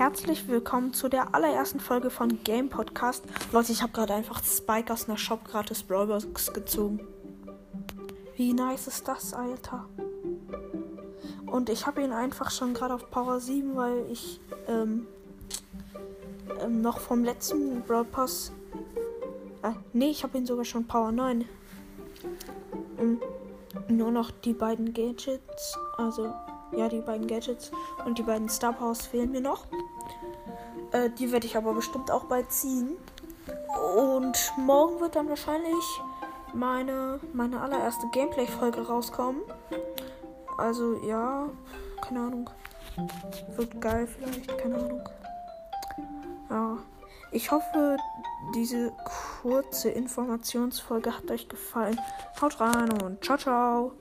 Herzlich willkommen zu der allerersten Folge von Game Podcast. Leute, ich habe gerade einfach Spike aus einer Shop gratis Brawlbox gezogen. Wie nice ist das, Alter? Und ich habe ihn einfach schon gerade auf Power 7, weil ich ähm, ähm, noch vom letzten Brawl Pass. Äh, nee, ich habe ihn sogar schon Power 9. Ähm, nur noch die beiden Gadgets, also ja, die beiden Gadgets und die beiden Star Powers fehlen mir noch. Äh, die werde ich aber bestimmt auch bald ziehen. Und morgen wird dann wahrscheinlich meine, meine allererste Gameplay-Folge rauskommen. Also ja, keine Ahnung. Wird geil vielleicht, keine Ahnung. Ja. Ich hoffe, diese kurze Informationsfolge hat euch gefallen. Haut rein und ciao, ciao.